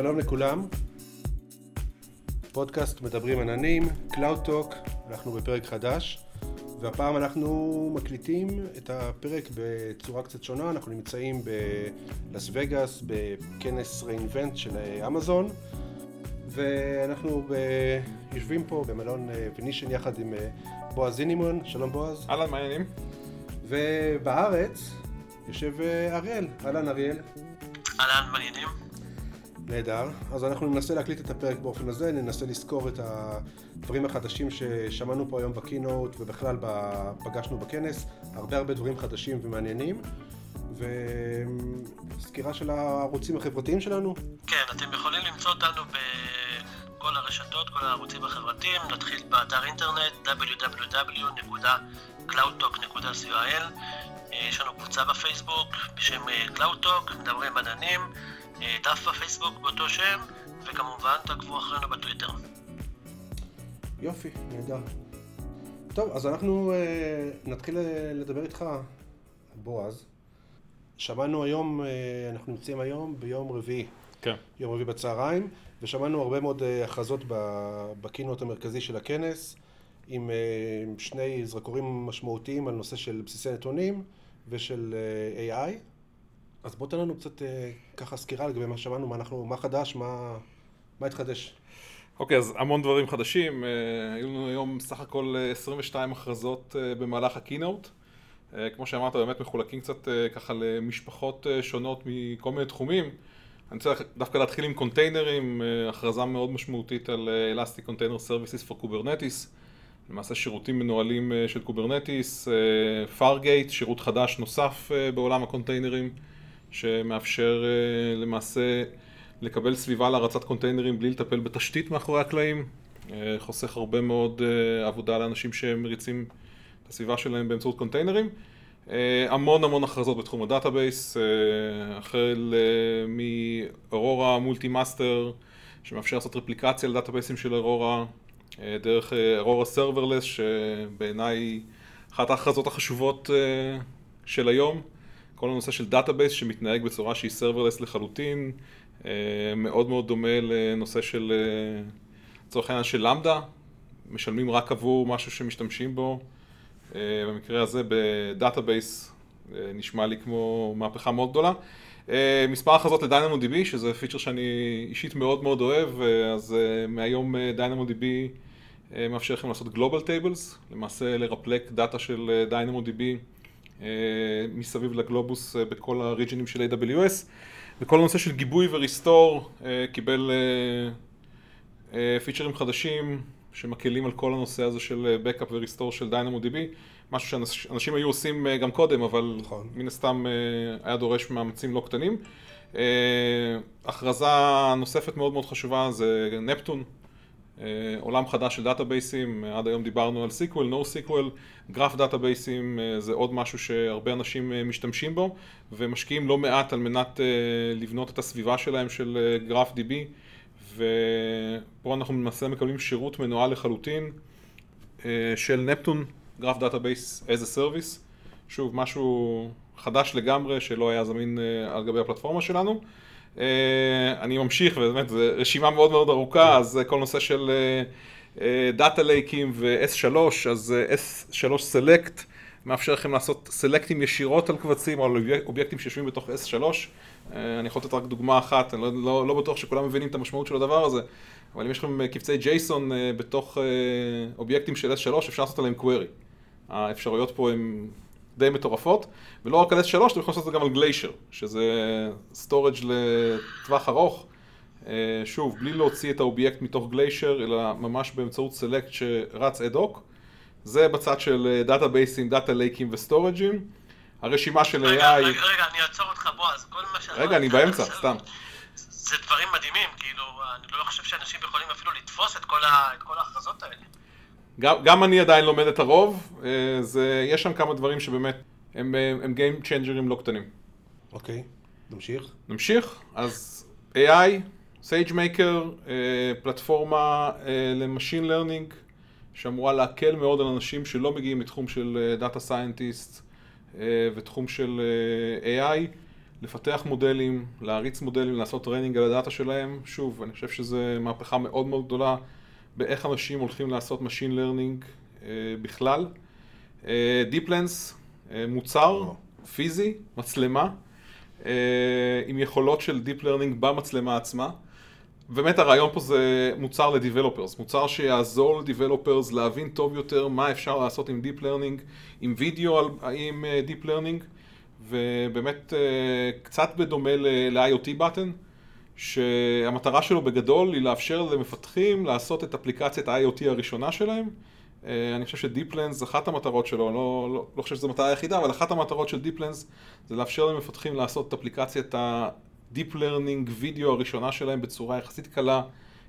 שלום לכולם, פודקאסט מדברים עננים, Cloud Talk, אנחנו בפרק חדש והפעם אנחנו מקליטים את הפרק בצורה קצת שונה, אנחנו נמצאים בלס וגאס בכנס ריינבנט של אמזון ואנחנו ב... יושבים פה במלון ונישן יחד עם בועז זינימון, שלום בועז. אהלן, מעניינים. ובארץ יושב אריאל, אהלן אריאל. אהלן, מעניינים. נהדר. אז אנחנו ננסה להקליט את הפרק באופן הזה, ננסה לזכור את הדברים החדשים ששמענו פה היום בקינוט ובכלל פגשנו בכנס, הרבה הרבה דברים חדשים ומעניינים. וסקירה של הערוצים החברתיים שלנו. כן, אתם יכולים למצוא אותנו בכל הרשתות, כל הערוצים החברתיים. נתחיל באתר אינטרנט www.cloudtalk.coil יש לנו קבוצה בפייסבוק בשם CloudTalk, מדברים עננים. דף בפייסבוק באותו שם, וכמובן תעקבו אחרינו בטוויטר. יופי, נהדר. טוב, אז אנחנו uh, נתחיל לדבר איתך, בועז. שמענו היום, uh, אנחנו נמצאים היום ביום רביעי. כן. יום רביעי בצהריים, ושמענו הרבה מאוד uh, הכרזות בקינות המרכזי של הכנס, עם uh, שני זרקורים משמעותיים על נושא של בסיסי נתונים ושל uh, AI. אז בוא תן לנו קצת אה, ככה סקירה לגבי מה שמענו, מה אנחנו, מה חדש, מה, מה התחדש. אוקיי, okay, אז המון דברים חדשים. אה, היו לנו היום סך הכל 22 הכרזות אה, במהלך הקינאוט. כמו שאמרת, באמת מחולקים קצת ככה למשפחות שונות מכל מיני תחומים. אני רוצה דווקא להתחיל עם קונטיינרים, הכרזה מאוד משמעותית על Elastic Container Services for Kubernetes. למעשה שירותים מנוהלים של Kubernetes, Fargate, שירות חדש נוסף בעולם הקונטיינרים. שמאפשר אה, למעשה לקבל סביבה להרצת קונטיינרים בלי לטפל בתשתית מאחורי הקלעים, אה, חוסך הרבה מאוד אה, עבודה לאנשים שמריצים את הסביבה שלהם באמצעות קונטיינרים. המון המון הכרזות בתחום ה database, החל מ Aurora Multi-Master שמאפשר לעשות רפליקציה לדאטאבייסים של Aurora, דרך Aurora Serverless שבעיניי אחת ההכרזות החשובות של היום. כל הנושא של database שמתנהג בצורה שהיא serverless לחלוטין, אה, מאוד מאוד דומה לנושא של, אה, לצורך העניין של Lambda, משלמים רק עבור משהו שמשתמשים בו, אה, במקרה הזה ב database נשמע לי כמו מהפכה מאוד גדולה. מעבר ל DynamoDB, שזה פיצ'ר שאני אישית מאוד מאוד אוהב, אז מהיום DB מאפשר לכם לעשות Global Tables, למעשה לרפלקט דאטה של אה, מסביב לגלובוס אה, בכל הריג'נים של AWS וכל הנושא של גיבוי ו restore אה, קיבל פיצ'רים חדשים שמקלים על כל הנושא הזה של Backup ו restore של DynamoDB משהו שאנשים היו עושים גם קודם אבל נכון. מן הסתם היה דורש מאמצים לא קטנים. הכרזה נוספת מאוד מאוד חשובה זה Neptune. אה, עולם חדש של דאטאבייסים, עד היום דיברנו על SQL, NoSQL, graph דאטאבייסים זה עוד משהו שהרבה אנשים אה, משתמשים בו ומשקיעים לא מעט על מנת אה, לבנות את הסביבה שלהם של graph DB ופה אנחנו למעשה מקבלים שירות מנוהל לחלוטין של Neptune, graph database as a service, שוב משהו חדש לגמרי שלא היה זמין על גבי הפלטפורמה שלנו. אה, אני ממשיך, ובאמת, זו רשימה מאוד מאוד ארוכה, אז כל נושא של דאטה לייקים ו-S3, אז S3 Select מאפשר לכם לעשות סלקטים ישירות על קבצים או על אובייקטים שיושבים בתוך S3. אה, אני יכול לתת רק דוגמה אחת, אני לא, לא, לא בטוח שכולם מבינים את המשמעות של הדבר הזה, אבל אם יש לכם קבצי JSON אה, בתוך אובייקטים של S3, אפשר לעשות עליהם query. האפשרויות פה הן די מטורפות, ולא רק על S3, אתם יכולים לעשות את זה גם על Glacier, שזה storage לטווח ארוך. אה, שוב, בלי להוציא את האובייקט מתוך Glacier, אלא ממש באמצעות select שרץ אד הוק. זה בצד של דאטאבייסים, דאטה לייקים וסטורג'ים. הרשימה של AI... רגע, רגע, אני אעצור אותך בועז, כל מה ש... רגע, אני באמצע, סתם. זה דברים מדהימים, כאילו, אני לא חושב שאנשים יכולים אפילו לתפוס את כל ההכרזות האלה. גם, גם אני עדיין לומד את הרוב, אה, זה, יש שם כמה דברים שבאמת הם, אה, הם Game Changer'ים לא קטנים. אוקיי, נמשיך. נמשיך, אז AI, SageMaker, אה, פלטפורמה ל machine learning, שאמורה להקל מאוד על אנשים שלא מגיעים מתחום של Data Scientist ותחום של AI, לפתח מודלים, להריץ מודלים, לעשות training על הדאטה שלהם. שוב, אני חושב שזו מהפכה מאוד מאוד גדולה באיך אנשים הולכים לעשות Machine Learning אה, בכלל. אה, DeepLens, אה, מוצר פיזי, מצלמה, אה, עם יכולות של Deep Learning במצלמה עצמה. באמת הרעיון פה זה מוצר לדיבלופרס, מוצר שיעזור לדיבלופרס להבין טוב יותר מה אפשר לעשות עם Deep Learning, עם וידאו עם אה, Deep Learning, ובאמת אה, קצת בדומה ל-IoT button, שהמטרה שלו בגדול היא לאפשר למפתחים לעשות את אפליקציית ה-IoT הראשונה שלהם. אה, אני חושב שדיפלנס, אחת המטרות שלו, אני לא, לא, לא חושב שזו המטרה היחידה, אבל אחת המטרות של דיפלנס זה לאפשר למפתחים לעשות את אפליקציית ה-Deep Learning וידאו הראשונה שלהם בצורה יחסית קלה,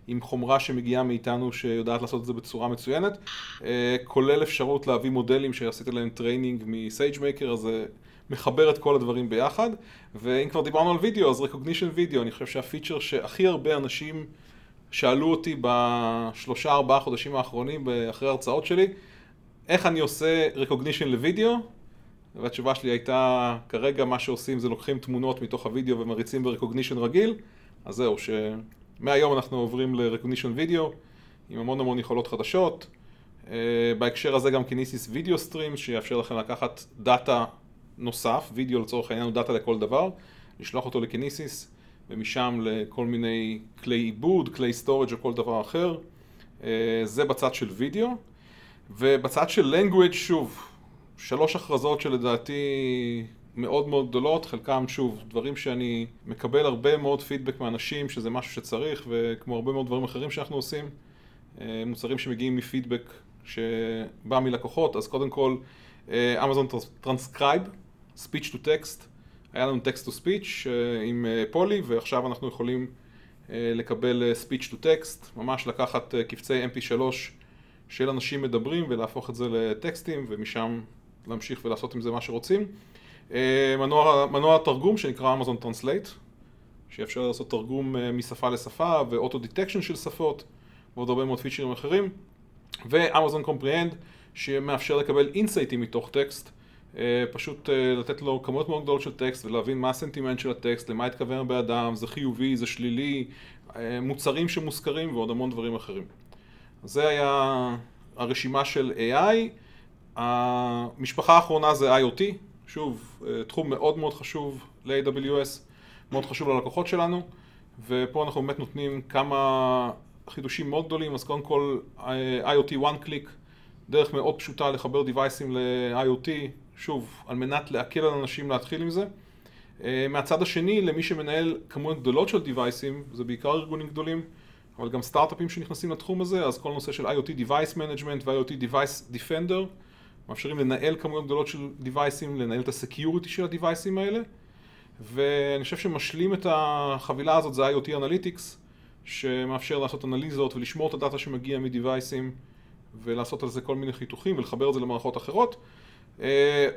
עם חומרה שמגיעה מאיתנו שיודעת לעשות את זה בצורה מצוינת, אה, כולל אפשרות להביא מודלים שעשיתי להם training מ SageMaker, אז זה מחבר את כל הדברים ביחד, ואם כבר דיברנו על וידאו, אז Rekognition Video, אני חושב שהפיצ'ר שהכי הרבה אנשים שאלו אותי בשלושה ארבעה חודשים האחרונים אחרי ההרצאות שלי, איך אני עושה Rekognition לוידאו, והתשובה שלי הייתה, כרגע מה שעושים זה לוקחים תמונות מתוך הוידאו ומריצים ב-Rekognition רגיל, אז זהו, שמהיום אנחנו עוברים ל- Rekognition Video, עם המון המון יכולות חדשות. אה, בהקשר הזה גם Kinesis Video Stream, שיאפשר לכם לקחת דאטה נוסף, וידאו לצורך העניין הוא דאטה לכל דבר, לשלוח אותו ל Kinesis, ומשם לכל מיני כלי עיבוד, כלי storage או כל דבר אחר. אה, זה בצד של וידאו. ובצד של language, שוב, שלוש הכרזות שלדעתי מאוד מאוד גדולות, חלקם שוב, דברים שאני מקבל הרבה מאוד פידבק מאנשים שזה משהו שצריך, וכמו הרבה מאוד דברים אחרים שאנחנו עושים, אה, מוצרים שמגיעים מפידבק שבא מלקוחות, אז קודם כל, אמזון טרנסקרייב, speech to text, היה לנו text to speech אה, עם אה, Polly, ועכשיו אנחנו יכולים אה, לקבל speech to text, ממש לקחת קבצי mp3 של אנשים מדברים ולהפוך את זה לטקסטים, ומשם להמשיך ולעשות עם זה מה שרוצים. מנוע, מנוע תרגום שנקרא Amazon Translate, שיאפשר לעשות תרגום משפה לשפה ו auto detection של שפות, ועוד הרבה מאוד פיצ'רים אחרים. ו Amazon Comprehend, שמאפשר לקבל אינסייטים מתוך טקסט. אה, פשוט אה, לתת לו כמויות מאוד גדולות של טקסט ולהבין מה הסנטימנט של הטקסט, למה התכוון הבן אדם, זה חיובי, זה שלילי, אה, מוצרים שמוזכרים ועוד המון דברים אחרים. זה היה הרשימה של AI. המשפחה האחרונה זה IoT, שוב, תחום מאוד מאוד חשוב ל-AWS, מאוד חשוב ללקוחות שלנו, ופה אנחנו באמת נותנים כמה חידושים מאוד גדולים, אז קודם כל IoT one click, דרך מאוד פשוטה לחבר דיווייסים ל-IoT, שוב, על מנת להקל על אנשים להתחיל עם זה. אה, מהצד השני, למי שמנהל כמויות גדולות של דיווייסים, זה בעיקר ארגונים גדולים, אבל גם סטארט-אפים שנכנסים לתחום הזה, אז כל נושא של IoT Device Management ו-IoT Device Defender מאפשרים לנהל כמויות גדולות של דיווייסים, לנהל את הסקיוריטי של הדיווייסים האלה, ואני חושב שמשלים את החבילה הזאת זה IoT Analytics, שמאפשר לעשות אנליזות ולשמור את הדאטה שמגיע מדיווייסים ולעשות על זה כל מיני חיתוכים ולחבר את זה למערכות אחרות. Uh,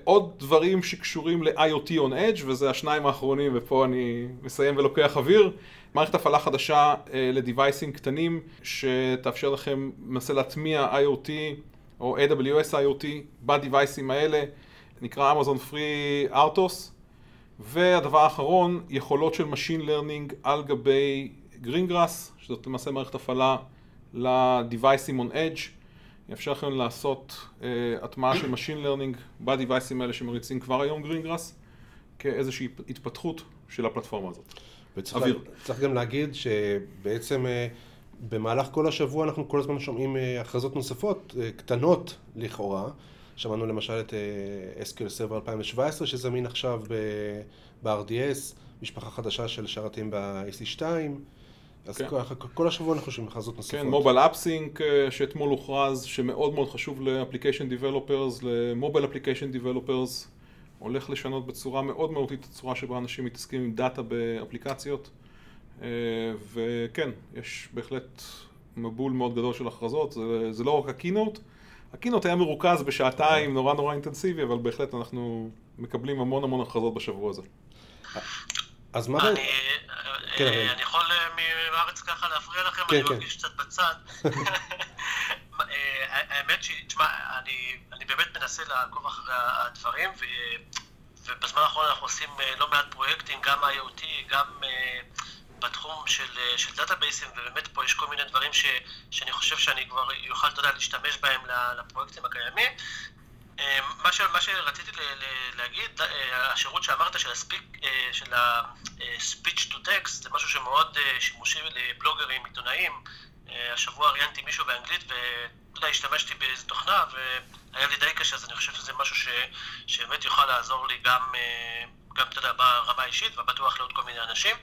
עוד דברים שקשורים ל-IoT on Edge, וזה השניים האחרונים, ופה אני מסיים ולוקח אוויר. מערכת הפעלה חדשה uh, לדיווייסים קטנים, שתאפשר לכם, מנסה להטמיע IoT או AWS IoT בדיווייסים האלה, נקרא Amazon Free Artos. והדבר האחרון, יכולות של Machine Learning על גבי Greengrass, שזאת למעשה מערכת הפעלה לדיווייסים on Edge. יאפשר לכם לעשות uh, הטמעה של Machine Learning בדיווייסים האלה שמריצים כבר היום גרינגראס, כאיזושהי התפתחות של הפלטפורמה הזאת. וצריך גם להגיד שבעצם uh, במהלך כל השבוע אנחנו כל הזמן שומעים uh, הכרזות נוספות, uh, קטנות לכאורה. שמענו למשל את uh, SQL Server 2017 שזמין עכשיו ב-RDS, משפחה חדשה של שרתים ב-EC2. אז כן. כל, כל השבוע אנחנו שומעים הכרזות נוספות. כן, מובייל אפסינק שאתמול הוכרז, שמאוד מאוד חשוב ל application developers, ל mobile application developers, הולך לשנות בצורה מאוד מהותית את הצורה שבה אנשים מתעסקים עם דאטה באפליקציות. אה, וכן, יש בהחלט מבול מאוד גדול של הכרזות, זה, זה לא רק הקינוט. הקינוט היה מרוכז בשעתיים נורא נורא אינטנסיבי, אבל בהחלט אנחנו מקבלים המון המון הכרזות בשבוע הזה. אז מה... אני, כן, אני יכול בארץ ככה להפריע לכם, כן, אני כן. מרגיש קצת בצד. אה, האמת ש... תשמע, אני, אני באמת מנסה לעקוב אחרי הדברים, ו, ובזמן האחרון אנחנו עושים לא מעט פרויקטים, גם IoT, גם בתחום של, של דאטאבייסים, ובאמת פה יש כל מיני דברים ש, שאני חושב שאני כבר אוכל, אתה יודע, להשתמש בהם לפרויקטים הקיימים. מה, ש, מה שרציתי ל, ל, להגיד, השירות שאמרת של, הספיק, של ה-speech to text, זה משהו שמאוד שימושי לבלוגרים, עיתונאים. השבוע ראיינתי מישהו באנגלית, ואתה יודע, השתמשתי באיזו תוכנה, והיה לי די קשה, אז אני חושב שזה משהו ש, שבאמת יוכל לעזור לי גם, גם, אתה יודע, ברמה האישית, ובטוח לעוד כל מיני אנשים.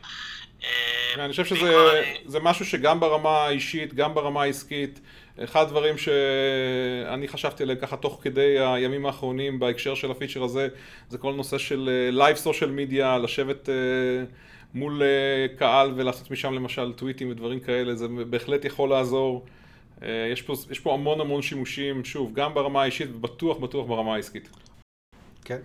אני חושב שזה משהו שגם ברמה האישית, גם ברמה העסקית, אחד הדברים שאני חשבתי עליהם ככה תוך כדי הימים האחרונים בהקשר של הפיצ'ר הזה, זה כל נושא של live social media, לשבת מול קהל ולעשות משם למשל טוויטים ודברים כאלה, זה בהחלט יכול לעזור. יש פה, יש פה המון המון שימושים, שוב, גם ברמה האישית ובטוח בטוח ברמה העסקית. כן.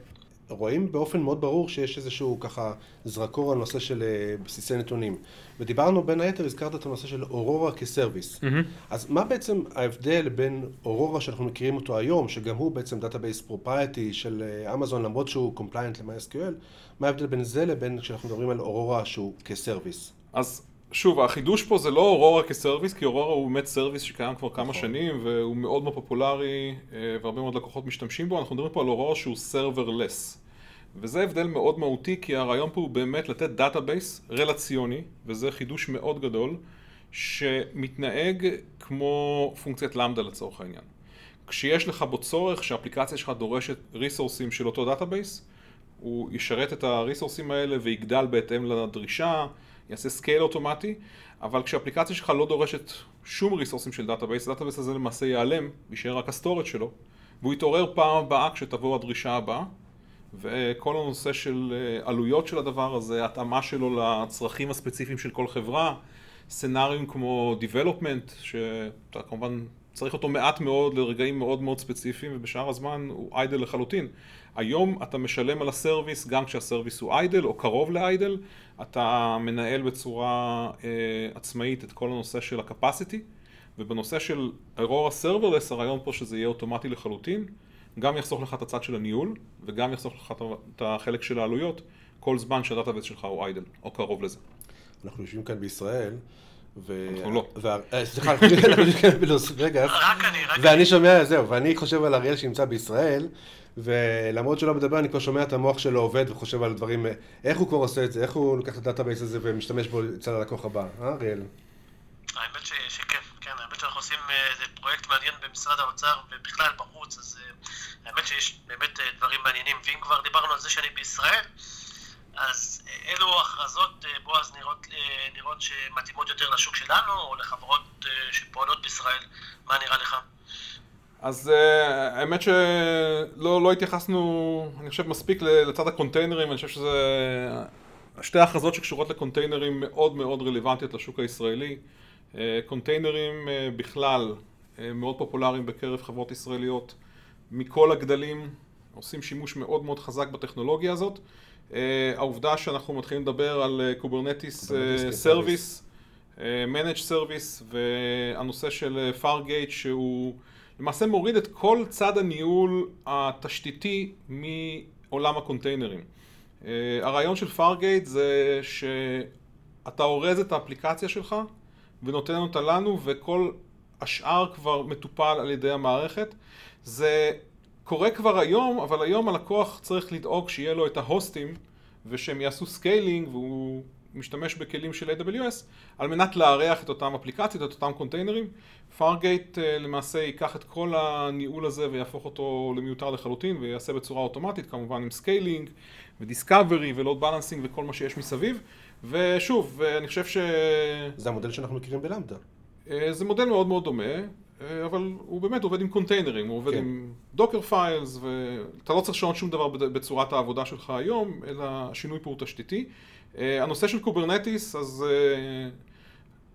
רואים באופן מאוד ברור שיש איזשהו ככה זרקור על נושא של בסיסי נתונים. ודיברנו בין היתר, הזכרת את הנושא של אורורה כ service. Mm-hmm. אז מה בעצם ההבדל בין אורורה שאנחנו מכירים אותו היום, שגם הוא בעצם database proprietary של אמזון, למרות שהוא compliant ל-MySQL, מה ההבדל בין זה לבין כשאנחנו מדברים על אורורה שהוא כ service? אז שוב, החידוש פה זה לא אורורה כ service, כי אורורה הוא באמת service שקיים כבר כמה נכון. שנים, והוא מאוד מאוד פופולרי, והרבה מאוד לקוחות משתמשים בו. אנחנו מדברים פה על אורורה שהוא serverless. וזה הבדל מאוד מהותי, כי הרעיון פה הוא באמת לתת database רלציוני, וזה חידוש מאוד גדול, שמתנהג כמו פונקציית למדה לצורך העניין. כשיש לך בו צורך שהאפליקציה שלך דורשת resourceים של אותו database, הוא ישרת את ה resourceים האלה ויגדל בהתאם לדרישה, יעשה scale אוטומטי, אבל כשהאפליקציה שלך לא דורשת שום resourceים של database, ה database הזה למעשה ייעלם, יישאר רק ה storage שלו, והוא יתעורר פעם הבאה כשתבוא הדרישה הבאה, וכל הנושא של עלויות של הדבר הזה, התאמה שלו לצרכים הספציפיים של כל חברה, סצנריום כמו Development, שאתה כמובן צריך אותו מעט מאוד לרגעים מאוד מאוד ספציפיים, ובשאר הזמן הוא איידל לחלוטין. היום אתה משלם על הסרוויס גם כשהסרוויס הוא איידל או קרוב לאיידל, אתה מנהל בצורה אה, עצמאית את כל הנושא של ה-capacity, ובנושא של ארורה serverless הרעיון פה שזה יהיה אוטומטי לחלוטין, גם יחסוך לך את הצד של הניהול, וגם יחסוך לך את החלק של העלויות, כל זמן שה database שלך הוא idle, או קרוב לזה. אנחנו יושבים כאן בישראל, ו... אנחנו לא. סליחה, אנחנו יושבים כאן בלוס וגאס. רק אני, רק אני. ואני שומע, זהו, ואני חושב על אריאל שנמצא בישראל, ולמרות שלא מדבר, אני כבר שומע את המוח שלו עובד וחושב על דברים, איך הוא כבר עושה את זה, איך הוא לוקח את ה database הזה ומשתמש בו אצל הלקוח הבא, אה, אריאל? האמת שכן, כן, האמת שאנחנו עושים איזה פרויקט מעניין במשרד האוצר ובכלל בחוץ, אז האמת שיש באמת דברים מעניינים, ואם כבר דיברנו על זה שאני בישראל, אז אלו הכרזות, בועז, נראות, נראות שמתאימות יותר לשוק שלנו, או לחברות שפועלות בישראל, מה נראה לך? אז האמת שלא לא התייחסנו, אני חושב, מספיק לצד הקונטיינרים, אני חושב שזה... שתי הכרזות שקשורות לקונטיינרים מאוד מאוד רלוונטיות לשוק הישראלי. קונטיינרים בכלל מאוד פופולריים בקרב חברות ישראליות. מכל הגדלים עושים שימוש מאוד מאוד חזק בטכנולוגיה הזאת. העובדה שאנחנו מתחילים לדבר על Kubernetes service, managed service והנושא של Fargate שהוא למעשה מוריד את כל צד הניהול התשתיתי מעולם ה containerים. הרעיון של Fargate זה שאתה אורז את האפליקציה שלך ונותן אותה לנו וכל השאר כבר מטופל על ידי המערכת. זה קורה כבר היום, אבל היום הלקוח צריך לדאוג שיהיה לו את ה hostים ושהם יעשו scaling והוא משתמש בכלים של AWS על מנת לארח את אותם אפליקציות, את אותם containerים. Fargate למעשה ייקח את כל הניהול הזה ויהפוך אותו למיותר לחלוטין ויעשה בצורה אוטומטית, כמובן עם scaling ו discovery ו load balancing וכל מה שיש מסביב. ושוב, אני חושב ש... זה המודל שאנחנו מכירים ב Lambda. זה מודל מאוד מאוד דומה. אבל הוא באמת עובד עם containerים, הוא עובד כן. עם Docker files, ואתה לא צריך לשנות שום דבר בצורת העבודה שלך היום, אלא השינוי פה הוא תשתיתי. הנושא של Kubernetes, אז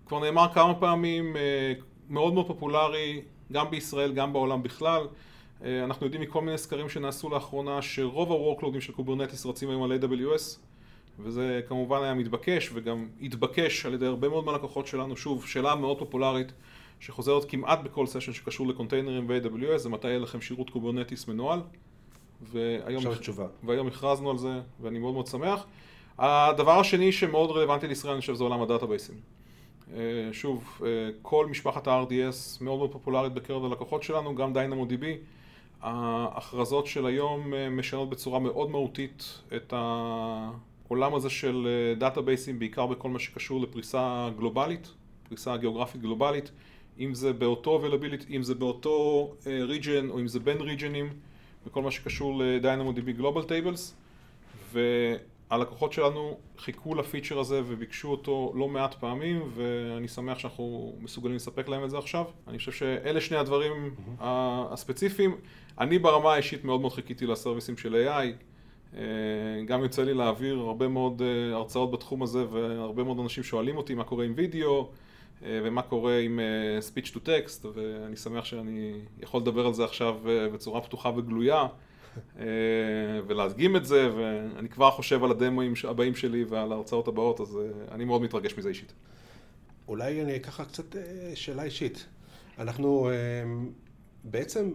כבר נאמר כמה פעמים, מאוד מאוד פופולרי, גם בישראל, גם בעולם בכלל. אנחנו יודעים מכל מיני סקרים שנעשו לאחרונה, שרוב ה-workloadים של Kubernetes רצים היום על AWS, וזה כמובן היה מתבקש, וגם התבקש על ידי הרבה מאוד מהלקוחות שלנו. שוב, שאלה מאוד פופולרית. שחוזרת כמעט בכל session שקשור ל containerים ו-AWS, זה מתי יהיה לכם שירות Kubernetes מנוהל, והיום. והיום הכרזנו על זה, ואני מאוד מאוד שמח. הדבר השני שמאוד רלוונטי לישראל, אני חושב, זה עולם ה databaseים. אה, שוב, אה, כל משפחת ה-RDS מאוד מאוד פופולרית בקרב הלקוחות שלנו, גם DynamoDB. ההכרזות של היום אה, משנות בצורה מאוד מהותית את העולם הזה של דאטאבייסים, בעיקר בכל מה שקשור לפריסה גלובלית, פריסה גיאוגרפית גלובלית, אם זה באותו availability, אם זה באותו region או אם זה בין regionים, בכל מה שקשור ל-DynamoDB Global Tables. הלקוחות שלנו חיכו לפיצ'ר הזה וביקשו אותו לא מעט פעמים ואני שמח שאנחנו מסוגלים לספק להם את זה עכשיו. אני חושב שאלה שני הדברים mm-hmm. הספציפיים. אני ברמה האישית מאוד מאוד חיכיתי לסרוויסים של AI. אה, גם יוצא לי להעביר הרבה מאוד אה, הרצאות בתחום הזה והרבה מאוד אנשים שואלים אותי מה קורה עם וידאו אה, ומה קורה עם speech to text ואני שמח שאני יכול לדבר על זה עכשיו בצורה פתוחה וגלויה. אה, ולהדגים את זה, ואני כבר חושב על הדמוים הבאים שלי ועל ההרצאות הבאות, אז אה, אני מאוד מתרגש מזה אישית. אולי אני אקח קצת אה, שאלה אישית. אנחנו בעצם,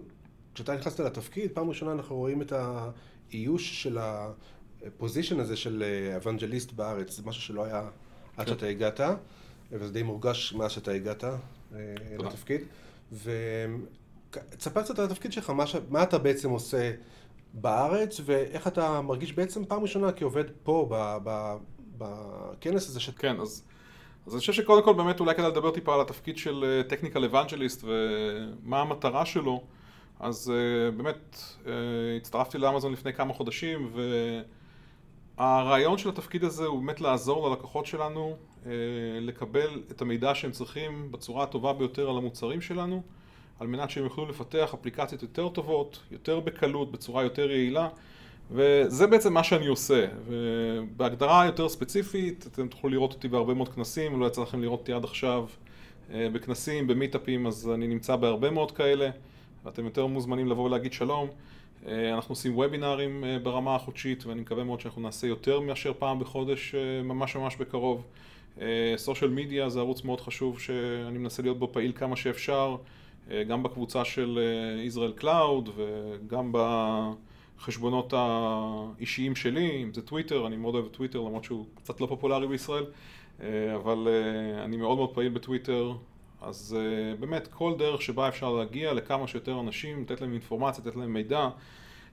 כשאתה נכנסת לתפקיד, פעם ראשונה אנחנו רואים את האיוש של ה position הזה של evangelist בארץ, זה משהו שלא היה עד כן. שאתה הגעת, וזה די מורגש מאז שאתה הגעת לתפקיד. ותספר קצת על התפקיד שלך, מה, ש... מה אתה בעצם עושה בארץ, ואיך אתה מרגיש בעצם פעם ראשונה כעובד פה, בכנס הזה. ש... כן, אז, אז אני חושב שקודם כל באמת אולי כדאי לדבר טיפה על התפקיד של technical אה, evangelist ומה המטרה שלו. אז uh, באמת uh, הצטרפתי לאמזון לפני כמה חודשים והרעיון של התפקיד הזה הוא באמת לעזור ללקוחות שלנו לקבל את המידע שהם צריכים בצורה הטובה ביותר על המוצרים שלנו על מנת שהם יוכלו לפתח אפליקציות יותר טובות, יותר בקלות, בצורה יותר יעילה וזה בעצם מה שאני עושה. ובהגדרה יותר ספציפית אתם תוכלו לראות אותי בהרבה מאוד כנסים, לא יצא לכם לראות אותי עד עכשיו אה, בכנסים, ב meetupים, אז אני נמצא בהרבה מאוד כאלה ואתם יותר מוזמנים לבוא ולהגיד שלום. אה, אנחנו עושים webinarים אה, ברמה החודשית ואני מקווה מאוד שאנחנו נעשה יותר מאשר פעם בחודש ממש ממש בקרוב. social media זה ערוץ מאוד חשוב שאני מנסה להיות בו פעיל כמה שאפשר גם בקבוצה של ישראל אה, cloud וגם בחשבונות האישיים שלי, אם זה טוויטר, אני מאוד אוהב טוויטר למרות שהוא קצת לא פופולרי בישראל, אה, אבל אני מאוד מאוד פעיל בטוויטר, אז באמת כל דרך שבה אפשר להגיע לכמה שיותר אנשים, לתת להם אינפורמציה, לתת להם מידע,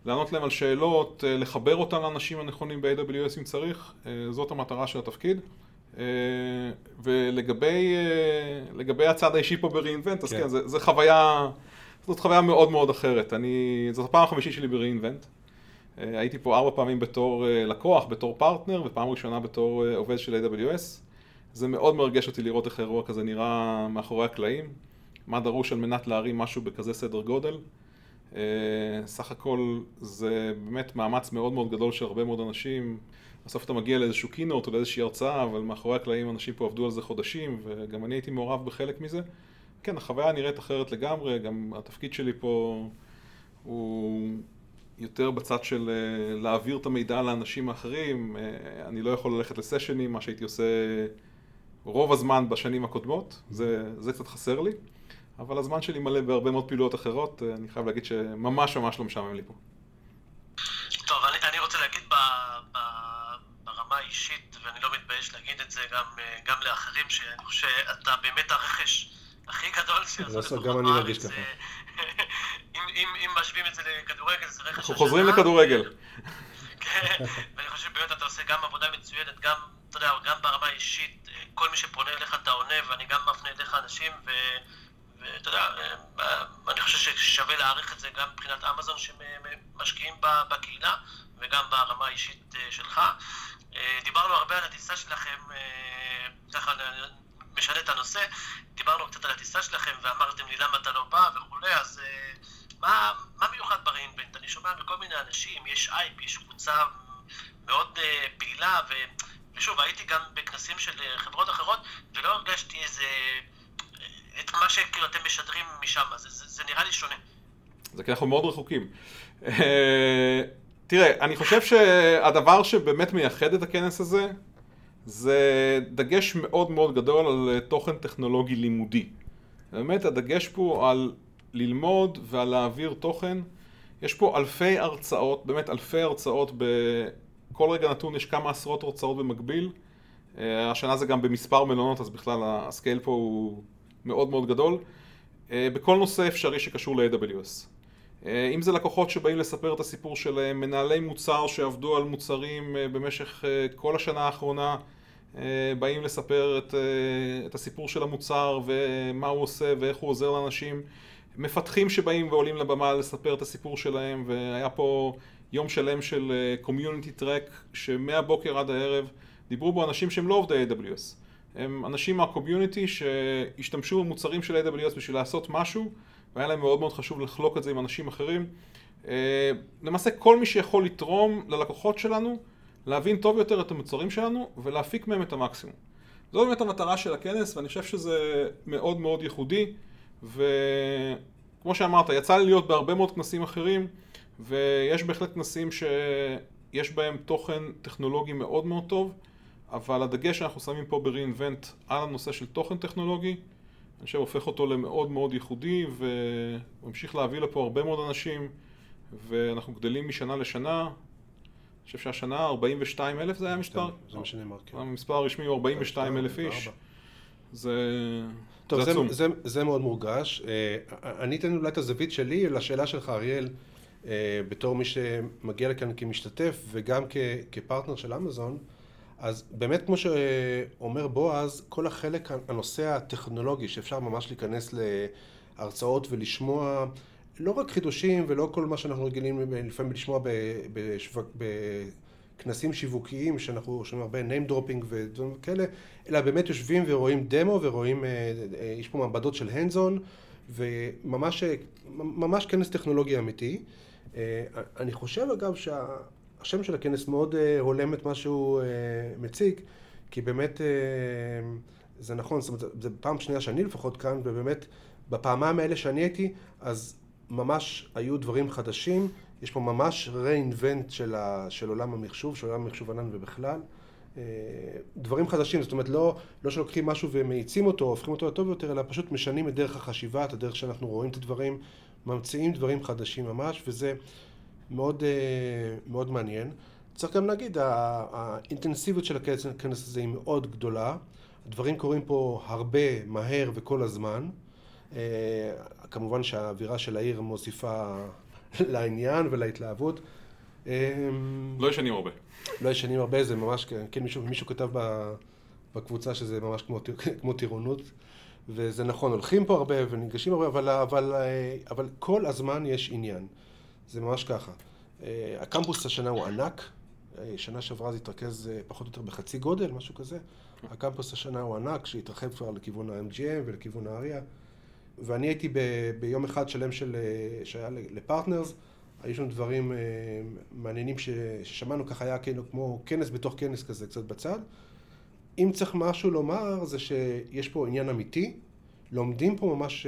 לענות להם על שאלות, לחבר אותם לאנשים הנכונים ב-AWS אם צריך, זאת המטרה של התפקיד. אה, ולגבי הצד האישי פה ב-reinvent, אז כן, כן זה, זה חוויה, זאת חוויה מאוד מאוד אחרת. אני, זאת הפעם החמישית שלי ב-reinvent. אה, הייתי פה ארבע פעמים בתור אה, לקוח, בתור פרטנר, ופעם ראשונה בתור עובד של AWS. זה מאוד מרגש אותי לראות איך האירוע כזה נראה מאחורי הקלעים. מה דרוש על מנת להרים משהו בכזה סדר גודל. סך הכל זה באמת מאמץ מאוד מאוד גדול של הרבה מאוד אנשים. בסוף אתה מגיע לאיזשהו קינוט או לאיזושהי הרצאה, אבל מאחורי הקלעים אנשים פה עבדו על זה חודשים, וגם אני הייתי מעורב בחלק מזה. כן, החוויה נראית אחרת לגמרי, גם התפקיד שלי פה הוא יותר בצד של אה, להעביר את המידע לאנשים האחרים. אה, אני לא יכול ללכת לסשנים, מה שהייתי עושה רוב הזמן בשנים הקודמות, זה, זה קצת חסר לי, אבל הזמן שלי מלא בהרבה מאוד פעילויות אחרות, אה, אני חייב להגיד שממש ממש לא משעמם לי פה. טוב, אני, אני רוצה להגיד ב... ב... ברמה האישית, ואני לא מתבייש להגיד את זה גם, אה, גם לאחרים, שאני חושב שאתה באמת הרכש הכי גדול שיעשו לפחות גם אני מרגיש ככה. אם, אם, אם משווים את זה לכדורגל, זה רכש אנחנו חוזרים לכדורגל. כן, ואני חושב שבאמת אתה עושה גם עבודה מצוינת, גם, אתה יודע, גם ברמה האישית, אה, כל מי שפונה אליך אתה עונה, ואני גם מפנה אליך אנשים, ו... ואתה יודע, אה, אני חושב ששווה להעריך את זה גם מבחינת אמזון שמשקיעים בקהילה וגם ברמה האישית שלך. אה, דיברנו הרבה על הטיסה שלכם, אה, ככה משנה את הנושא, דיברנו קצת על הטיסה שלכם ואמרתם לי למה אתה לא בא וכולי, אז אה, מה, מה מיוחד בריינבנט? אני שומע מכל מיני אנשים, יש אייפ, יש קבוצה מאוד פעילה, ו, ושוב, הייתי גם בכנסים של חברות אחרות, ולא הרגשתי איזה... את מה שכאילו אתם משדרים משם, זה, זה, זה נראה לי שונה. זה כי אנחנו מאוד רחוקים. תראה, אני חושב שהדבר שבאמת מייחד את הכנס הזה, זה דגש מאוד מאוד גדול על תוכן טכנולוגי לימודי. באמת הדגש פה על ללמוד ועל להעביר תוכן. יש פה אלפי הרצאות, באמת אלפי הרצאות, בכל רגע נתון יש כמה עשרות הרצאות במקביל. אה, השנה זה גם במספר מלונות, אז בכלל הסקייל פה הוא מאוד מאוד גדול. אה, בכל נושא אפשרי שקשור ל-AWS. אה, אם זה לקוחות שבאים לספר את הסיפור שלהם, מנהלי מוצר שעבדו על מוצרים במשך כל השנה האחרונה, באים לספר את, את הסיפור של המוצר ומה הוא עושה ואיך הוא עוזר לאנשים. מפתחים שבאים ועולים לבמה לספר את הסיפור שלהם, והיה פה יום שלם של קומיוניטי טרק, שמהבוקר עד הערב דיברו בו אנשים שהם לא עובדי AWS. הם אנשים מהקומיוניטי שהשתמשו במוצרים של AWS בשביל לעשות משהו, והיה להם מאוד מאוד חשוב לחלוק את זה עם אנשים אחרים. אה, למעשה כל מי שיכול לתרום ללקוחות שלנו, להבין טוב יותר את המוצרים שלנו ולהפיק מהם את המקסימום. זו באמת המטרה של הכנס, ואני חושב שזה מאוד מאוד ייחודי, וכמו שאמרת, יצא לי להיות בהרבה מאוד כנסים אחרים, ויש בהחלט כנסים שיש בהם תוכן טכנולוגי מאוד מאוד טוב. אבל הדגש שאנחנו שמים פה ב-reinvent על הנושא של תוכן טכנולוגי, אני חושב הופך אותו למאוד מאוד ייחודי וממשיך להביא לפה הרבה מאוד אנשים ואנחנו גדלים משנה לשנה. אני חושב שהשנה 42 אלף זה היה המספר? זה מה שנאמר, כן. המספר הרשמי הוא 42 אלף איש. זה... טוב, זה, זה, זה, זה מאוד מורגש. אה, אני אתן אולי את הזווית שלי לשאלה שלך, אריאל, אה, בתור מי שמגיע לכאן כמשתתף וגם כפרטנר של אמזון. אז באמת כמו שאומר בועז, כל החלק, הנושא הטכנולוגי שאפשר ממש להיכנס להרצאות ולשמוע לא רק חידושים ולא כל מה שאנחנו רגילים לפעמים לשמוע בכנסים שיווקיים שאנחנו שומעים הרבה name dropping ודברים כאלה, אלא באמת יושבים ורואים דמו ורואים, אה, אה, יש פה מעבדות של hands on וממש ממש כנס טכנולוגי אמיתי. אה, אני חושב אגב שה... השם של הכנס מאוד uh, הולם את מה שהוא uh, מציג, כי באמת uh, זה נכון, זאת אומרת, זה פעם שנייה שאני לפחות כאן, ובאמת בפעמיים האלה שאני הייתי, אז ממש היו דברים חדשים, יש פה ממש re-invent של, של עולם המחשוב, של עולם המחשוב ענן ובכלל. דברים חדשים, זאת אומרת לא, לא שלוקחים משהו ומאיצים אותו, הופכים אותו לטוב יותר, אלא פשוט משנים את דרך החשיבה, את הדרך שאנחנו רואים את הדברים, ממציאים דברים חדשים ממש, וזה מאוד, אה, מאוד מעניין. צריך גם להגיד, האינטנסיביות של הכנס הזה היא מאוד גדולה. הדברים קורים פה הרבה, מהר וכל הזמן. אה, כמובן שהאווירה של העיר מוסיפה לעניין ולהתלהבות. אה, לא ישנים הרבה. לא ישנים הרבה, זה ממש, כן, מישהו, מישהו כתב בקבוצה שזה ממש כמו, כמו טירונות. וזה נכון, הולכים פה הרבה וניגשים הרבה, אבל, אבל, אבל כל הזמן יש עניין. זה ממש ככה. אה, הקמפוס השנה הוא ענק, אה, שנה שעברה זה התרכז אה, פחות או יותר בחצי גודל, משהו כזה. הקמפוס השנה הוא ענק, שהתרחב כבר לכיוון ה-MGM ולכיוון האריה. ואני הייתי ב, ביום אחד שלם של, שהיה לפרטנרס, היו שם דברים מעניינים ששמענו, ככה היה כאילו כמו כנס בתוך כנס כזה, קצת בצד. אם צריך משהו לומר, זה שיש פה עניין אמיתי, לומדים פה ממש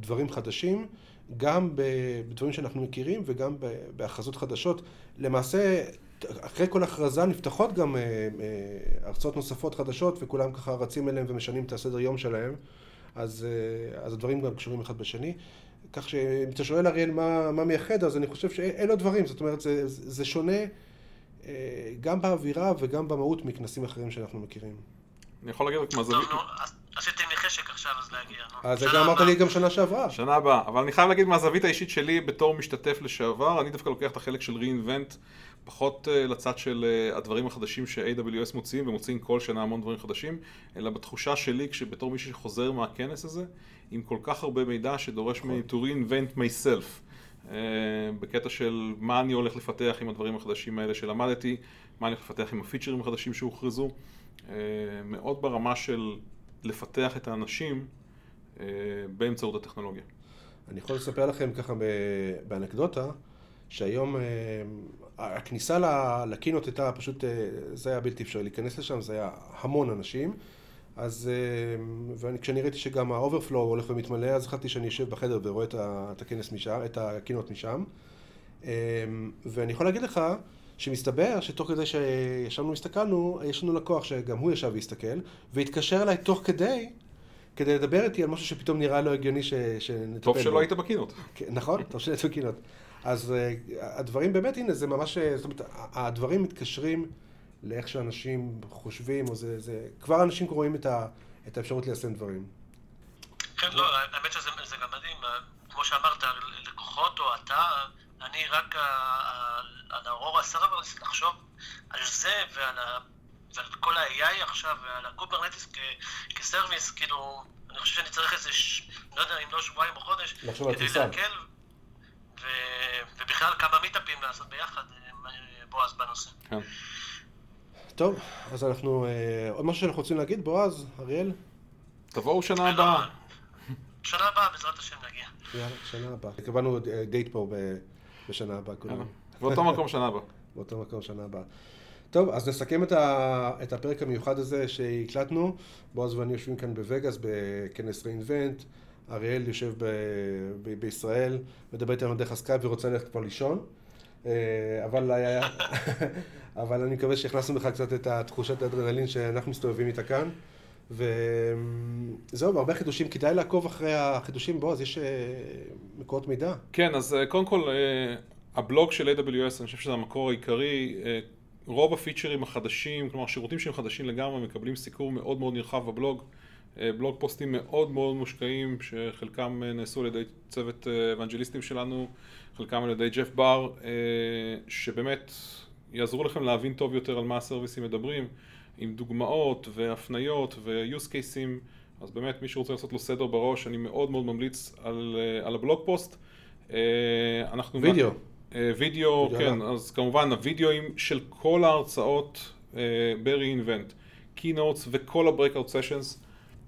דברים חדשים. גם בדברים שאנחנו מכירים וגם בהכרזות חדשות. למעשה, אחרי כל הכרזה נפתחות גם אה, אה, הרצאות נוספות חדשות וכולם ככה רצים אליהם ומשנים את הסדר יום שלהם, אז, אה, אז הדברים גם קשורים אחד בשני. כך שאם אתה שואל אריאל מה, מה מייחד, אז אני חושב שאלו הדברים, זאת אומרת זה, זה שונה גם באווירה וגם במהות מכנסים אחרים שאנחנו מכירים. אני יכול להגיד רק מה זווית... עשיתם לי חשק עכשיו אז להגיע, נו. אז זה גם אמרת לי גם שנה שעברה. שנה הבאה, אבל אני חייב להגיד מהזווית האישית שלי בתור משתתף לשעבר, אני דווקא לוקח את החלק של reinvent, פחות uh, לצד של uh, הדברים החדשים ש-AWS מוציאים, ומוציאים כל שנה המון דברים חדשים, אלא בתחושה שלי, כשבתור מישהו שחוזר מהכנס הזה, עם כל כך הרבה מידע שדורש נכון. מ- to reinvent myself. Uh, בקטע של מה אני הולך לפתח עם הדברים החדשים האלה שלמדתי, מה אני הולך לפתח עם הפיצ'רים החדשים שהוכרזו. מאוד ברמה של לפתח את האנשים אה, באמצעות הטכנולוגיה. אני יכול לספר לכם ככה באנקדוטה, שהיום אה, הכניסה ל keynote הייתה פשוט, אה, זה היה בלתי אפשרי להיכנס לשם, זה היה המון אנשים. אז וכשאני ראיתי שגם ה overflow הולך ומתמלא, אז החלטתי שאני אשב בחדר ורואה את הכנס משם, את ה keynote משם. ואני יכול להגיד לך שמסתבר שתוך כדי שישבנו והסתכלנו, יש לנו לקוח שגם הוא ישב והסתכל, והתקשר אליי תוך כדי, כדי לדבר איתי על משהו שפתאום נראה לו הגיוני ש... שנטפל טוב שלא היית בקינות. כן, נכון, טוב שלא היית בקינות. אז אה, הדברים באמת, הנה, זה ממש, זאת אומרת, הדברים מתקשרים לאיך שאנשים חושבים, או זה, זה, כבר אנשים רואים את, ה, את האפשרות ליישם דברים. כן, לא, האמת שזה גם מדהים, כמו שאמרת, לקוחות או אתה, אני רק על האורורה סרברס לחשוב על זה ועל, ה, ועל כל ה-AI עכשיו ועל ה Kubernetes כ service, כאילו, אני חושב שאני צריך איזה, ש... לא יודע, אם לא שבועיים או חודש, כדי לעכל, ו... ובכלל כמה מיטאפים לעשות ביחד, אה, בועז, בנושא. כן. טוב, אז אנחנו, אה, עוד משהו שאנחנו רוצים להגיד, בועז, אריאל? תבואו שנה הבאה. שנה הבאה, בעזרת השם נגיע. יאללה, שנה הבאה. קבענו דייט פה בשנה הבאה כולנו. באותו מקום שנה הבאה. באותו מקום שנה הבאה. טוב, אז נסכם את, ה, את הפרק המיוחד הזה שהקלטנו. בועז ואני יושבים כאן בווגאס בכנס re:Invent. אריאל יושב ב, ב, בישראל, מדבר איתנו דרך הסקייפ ורוצה ללכת כבר לישון. אה, אבל, אבל אני מקווה שהכנסנו לך קצת את התחושת האדרנלין שאנחנו מסתובבים איתה כאן. וזהו, הרבה חידושים, כדאי לעקוב אחרי החידושים, בועז, יש אה, מקורות מידע. כן, אז אה, קודם כל, הבלוג של AWS, אני חושב שזה המקור העיקרי, רוב הפיצ'רים החדשים, כלומר שירותים שהם חדשים לגמרי, מקבלים סיקור מאוד מאוד נרחב בבלוג. בלוג פוסטים מאוד מאוד מושקעים, שחלקם נעשו על ידי צוות אבנג'ליסטים שלנו, חלקם על ידי ג'ף בר, שבאמת יעזרו לכם להבין טוב יותר על מה הסרוויסים מדברים, עם דוגמאות והפניות ו-use cases, אז באמת מי שרוצה לעשות לו סדר בראש, אני מאוד מאוד ממליץ על, על הבלוג פוסט. אנחנו... וידאו. וידאו, כן, אז כמובן הוידאוים של כל ההרצאות ב-reinvent, keynotes וכל ה-breakout sessions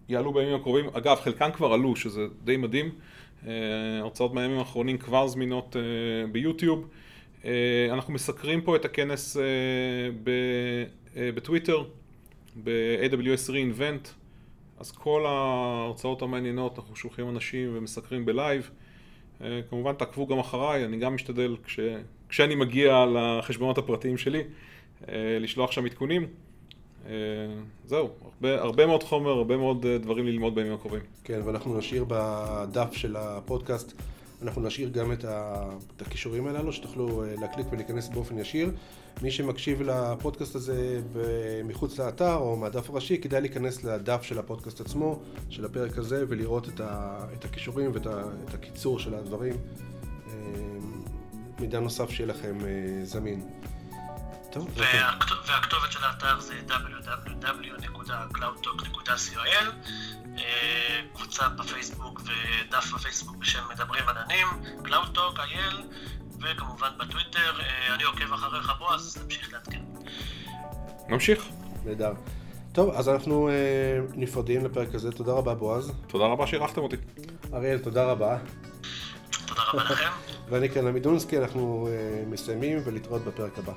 יעלו בימים הקרובים. אגב, חלקן כבר עלו, שזה די מדהים. הרצאות מהימים האחרונים כבר זמינות ביוטיוב. אנחנו מסקרים פה את הכנס בטוויטר, ב-AWS Reinvent, אז כל ההרצאות המעניינות, אנחנו שולחים אנשים ומסקרים בלייב. כמובן תעקבו גם אחריי, אני גם משתדל כש, כשאני מגיע לחשבונות הפרטיים שלי, לשלוח שם עדכונים. זהו, הרבה, הרבה מאוד חומר, הרבה מאוד דברים ללמוד בימים הקרובים. כן, ואנחנו נשאיר בדף של הפודקאסט אנחנו נשאיר גם את, הכישורים הללו, שתוכלו אה, להקליק ולהיכנס באופן ישיר. מי שמקשיב לפודקאסט הזה מחוץ לאתר או מהדף הראשי, כדאי להיכנס לדף של הפודקאסט עצמו, של הפרק הזה, ולראות את, הכישורים ואת הקיצור של הדברים. אה, מידע נוסף שיהיה לכם אה, זמין. טוב, והכתובת של האתר זה www.cloudtalk.coil קבוצה בפייסבוק ודף בפייסבוק בשם מדברים עננים, אייל, וכמובן בטוויטר. אה, אני עוקב אחריך בועז, תמשיך לעדכן. נמשיך. נהדר. טוב, אז אנחנו אה, נפרדים לפרק הזה. תודה רבה, בועז. תודה רבה שאירחתם אותי. אריאל, תודה רבה. תודה רבה לכם. ואני כאן עמידונסקי, אנחנו אה, מסיימים ולהתראות בפרק הבא.